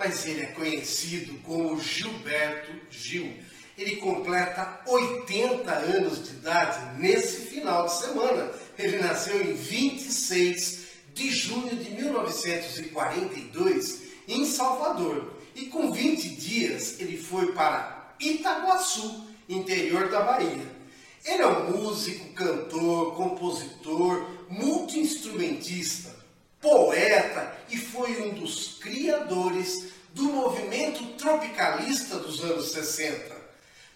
Mas ele é conhecido como Gilberto Gil. Ele completa 80 anos de idade nesse final de semana. Ele nasceu em 26 de junho de 1942 em Salvador e com 20 dias ele foi para Itaguaçu, interior da Bahia. Ele é um músico, cantor, compositor, multiinstrumentista, poeta e foi um dos criadores do movimento tropicalista dos anos 60.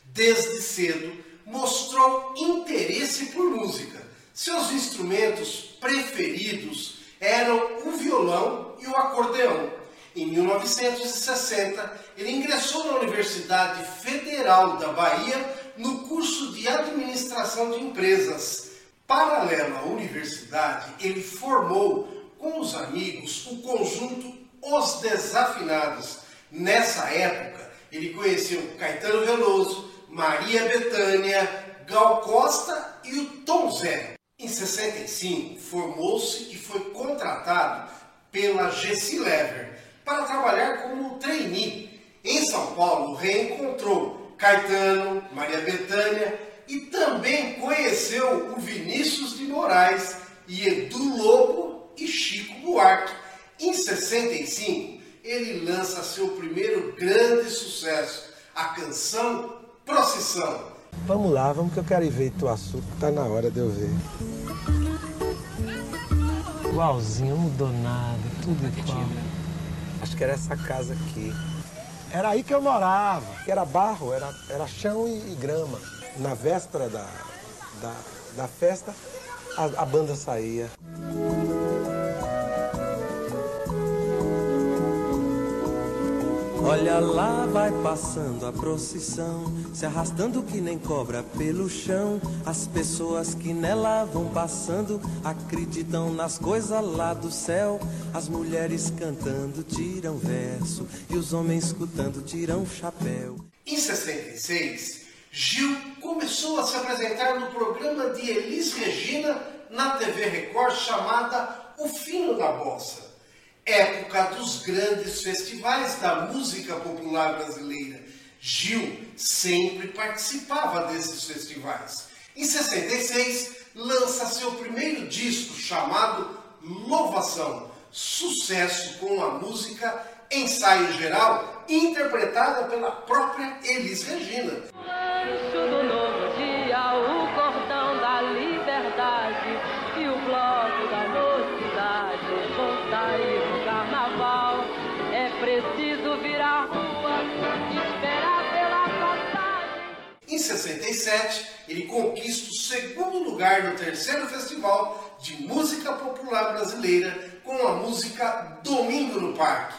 Desde cedo mostrou interesse por música. Seus instrumentos preferidos eram o violão e o acordeão. Em 1960, ele ingressou na Universidade Federal da Bahia no curso de Administração de Empresas. Paralelo à universidade, ele formou com os amigos o conjunto Os Desafinados. Nessa época, ele conheceu Caetano Veloso, Maria Bethânia, Gal Costa e o Tom Zé. Em 65, formou-se e foi contratado pela Gessi Lever para trabalhar como trainee. Em São Paulo, reencontrou Caetano, Maria Bethânia e também conheceu o Vinícius de Moraes e Edu Lobo e Chico Buarque. Em 65, ele lança seu primeiro grande sucesso, a canção Procissão. Vamos lá, vamos que eu quero ir ver Ituaçu, que tá na hora de eu ver. Igualzinho, mudou nada, tudo igual. Acho que era essa casa aqui. Era aí que eu morava, que era barro, era, era chão e, e grama. Na véspera da, da, da festa, a, a banda saía. Olha lá, vai passando a procissão, se arrastando que nem cobra pelo chão. As pessoas que nela vão passando acreditam nas coisas lá do céu. As mulheres cantando tiram verso e os homens escutando tiram chapéu. Em 66, Gil começou a se apresentar no programa de Elis Regina na TV Record chamada O Fino da Bossa época dos grandes festivais da música popular brasileira. Gil sempre participava desses festivais. Em 66, lança seu primeiro disco chamado Louvação, sucesso com a música Ensaio Geral, interpretada pela própria Elis Regina. Preciso virar rua, esperar pela passagem. Em 67, ele conquista o segundo lugar no terceiro Festival de Música Popular Brasileira com a música Domingo no Parque.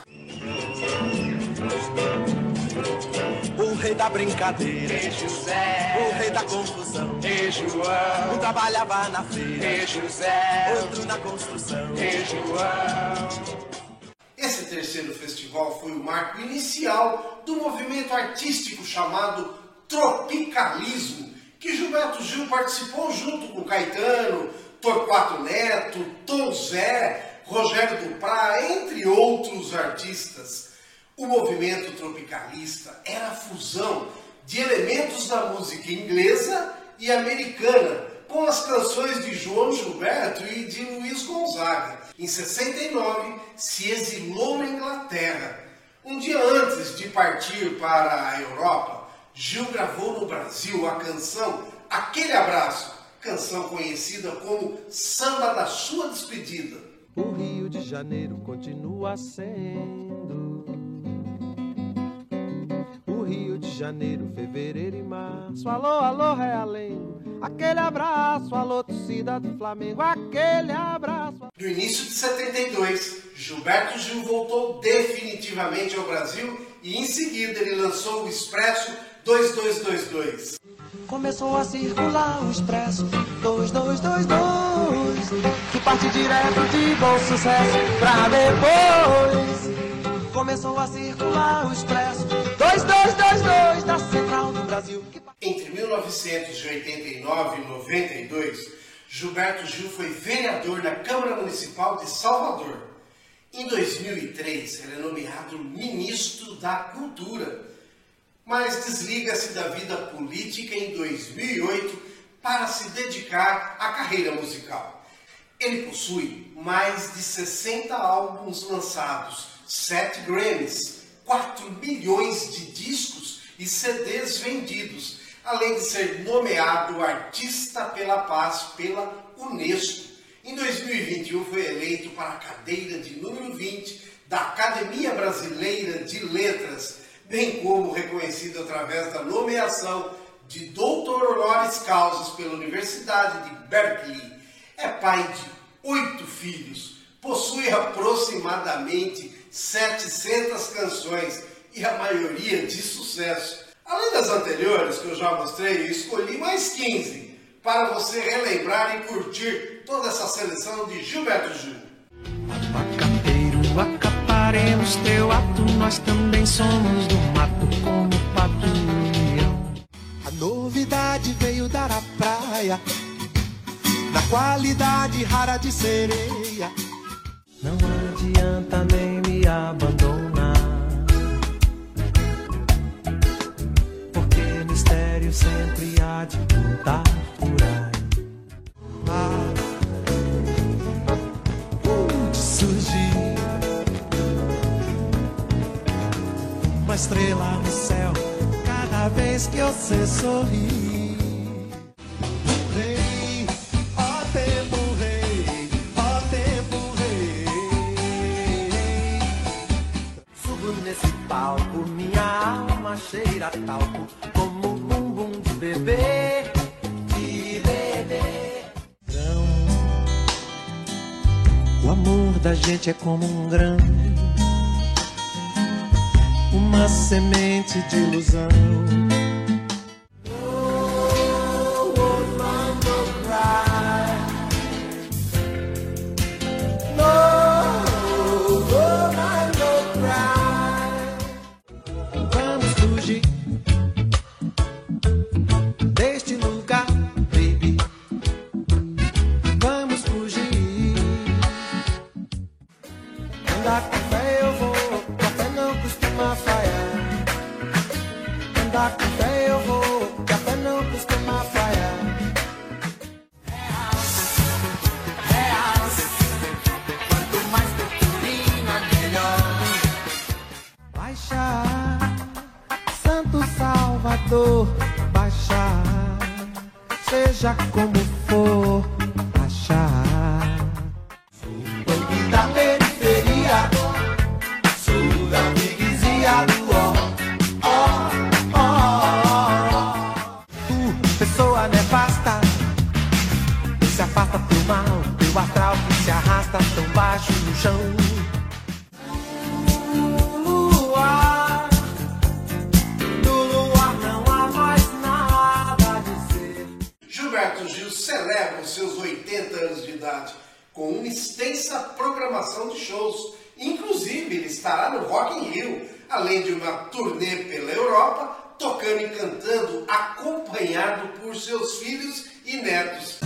O rei da brincadeira, Ei, José. o rei da confusão. Ei, João. Um trabalhava na feira, Ei, José. outro na construção. Ei, João. Esse terceiro festival foi o marco inicial do movimento artístico chamado Tropicalismo, que Gilberto Gil participou junto com Caetano, Torquato Neto, Tom Zé, Rogério Duprat, entre outros artistas. O movimento tropicalista era a fusão de elementos da música inglesa e americana, com as canções de João Gilberto e de Luiz Gonzaga. Em 69, se exilou na Inglaterra. Um dia antes de partir para a Europa, Gil gravou no Brasil a canção Aquele Abraço, canção conhecida como Samba da Sua Despedida. O Rio de Janeiro continua sendo. Rio de Janeiro, fevereiro e março. Alô, alô, Realengo. Aquele abraço, alô, torcida do Flamengo. Aquele abraço. No início de 72, Gilberto Gil voltou definitivamente ao Brasil e em seguida ele lançou o Expresso 2222. Começou a circular o expresso 2222 Que parte direto de bom sucesso pra depois Começou a circular o expresso 2222 Da Central do Brasil. Entre 1989 e 92, Gilberto Gil foi vereador na Câmara Municipal de Salvador. Em 2003, ele é nomeado ministro da Cultura, mas desliga-se da vida política em 2008 para se dedicar à carreira musical. Ele possui mais de 60 álbuns lançados, 7 Grammys, 4 milhões de discos e CDs vendidos, além de ser nomeado Artista pela Paz pela Unesco. Em 2021 foi eleito para a cadeira de número 20 da Academia Brasileira de Letras, bem como reconhecido através da nomeação de doutor honoris causa pela Universidade de Berkeley. É pai de oito filhos, possui aproximadamente 700 canções e a maioria de sucesso. Além das anteriores que eu já mostrei, eu escolhi mais 15 para você relembrar e curtir toda essa seleção de Gilberto Gil. Abacateiro, acaparemos teu ato, nós também somos do mato como pato. A novidade veio dar a praia, na qualidade rara de sereia. Não adianta nem abandonar, porque mistério sempre há de contar por aí. Ah, onde surgir uma estrela no céu cada vez que você sorri. Gente é como um grão, uma semente de ilusão. Fé eu vou, café não costuma falhar. Andar com fé eu vou, café não costuma falhar. Quanto mais purpurina, melhor. Baixar, Santo Salvador, baixar, seja como for, estará no Rock in Rio, além de uma turnê pela Europa, tocando e cantando, acompanhado por seus filhos e netos.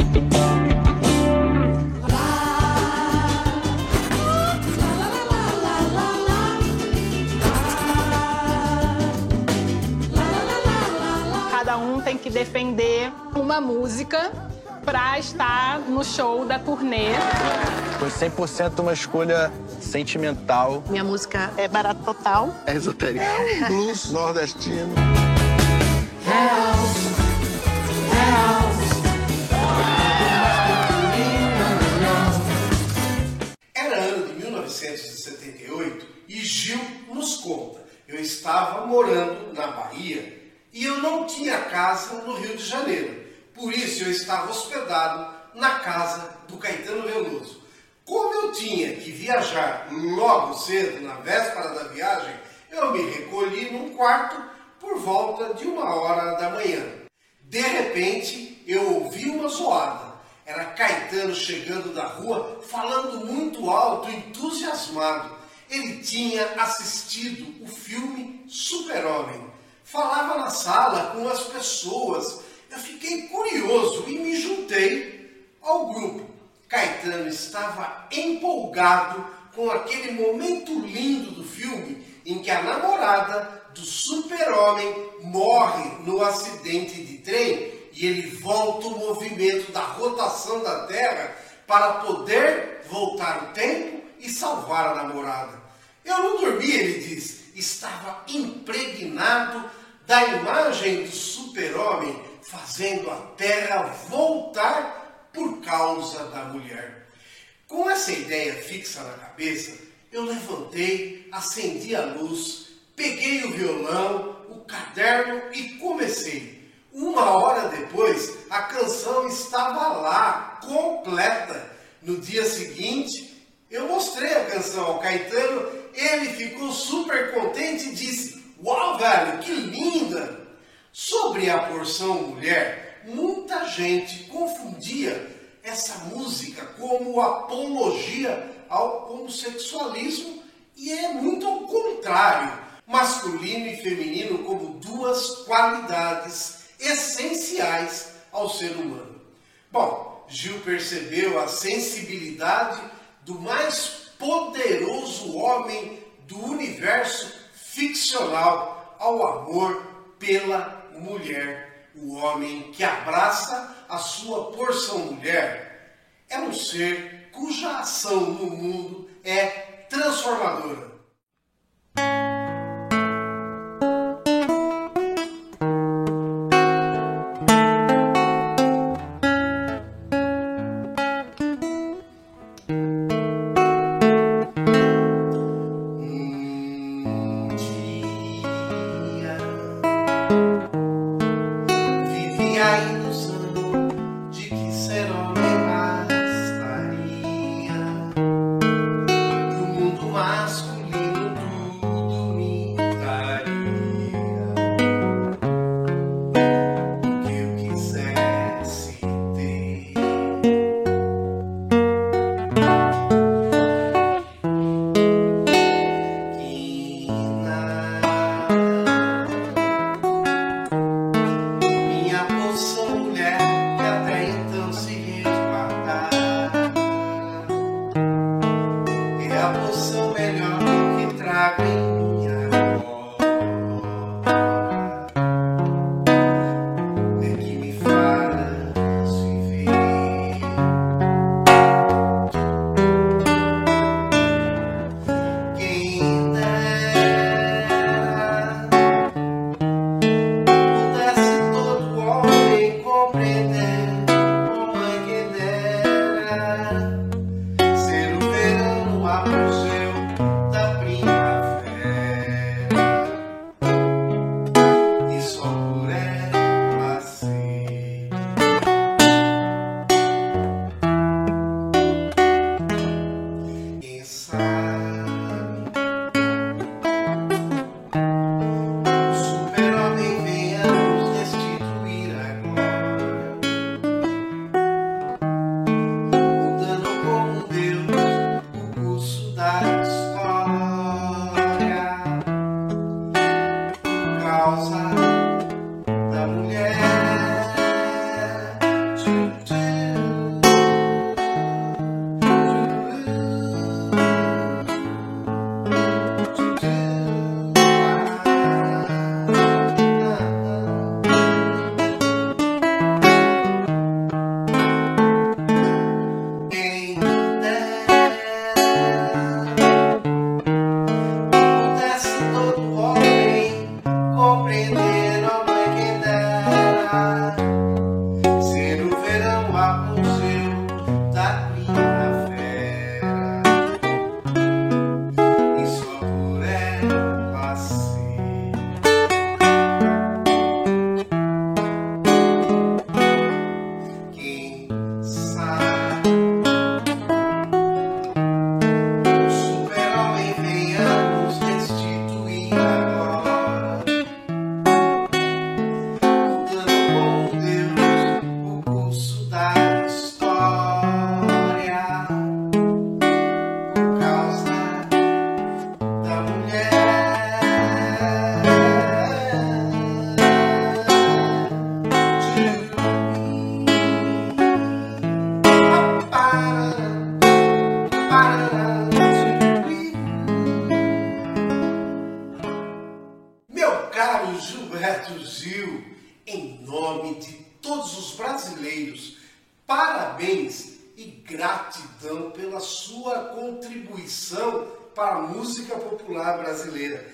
Cada um tem que defender uma música para estar no show da turnê. Foi 100% uma escolha sentimental. Minha música é barato total. É esotérica. Blues nordestino. Era ano de 1978 e Gil nos conta: eu estava morando na Bahia e eu não tinha casa no Rio de Janeiro. Por isso eu estava hospedado na casa do Caetano Veloso. Como eu tinha que viajar logo cedo, na véspera da viagem, eu me recolhi num quarto por volta de uma hora da manhã. De repente, eu ouvi uma zoada. Era Caetano chegando da rua, falando muito alto, entusiasmado. Ele tinha assistido o filme Super-Homem. Falava na sala com as pessoas. Eu fiquei curioso e me juntei ao grupo. Caetano estava empolgado com aquele momento lindo do filme em que a namorada do super-homem morre no acidente de trem e ele volta o movimento da rotação da Terra para poder voltar o tempo e salvar a namorada. Eu não dormi, ele diz, estava impregnado da imagem do super-homem fazendo a Terra voltar por causa da mulher. Com essa ideia fixa na cabeça, eu levantei, acendi a luz, peguei o violão, o caderno e comecei. Uma hora depois, a canção estava lá, completa. No dia seguinte, eu mostrei a canção ao Caetano, ele ficou super contente e disse: Uau, velho, que linda! Sobre a porção mulher, muita gente confundia essa música como apologia ao homossexualismo e é muito ao contrário, masculino e feminino como duas qualidades essenciais ao ser humano. Bom, Gil percebeu a sensibilidade do mais poderoso homem do universo ficcional ao amor pela mulher. O homem que abraça a sua porção mulher é um ser cuja ação no mundo é transformadora. A poção parabéns e gratidão pela sua contribuição para a música popular brasileira.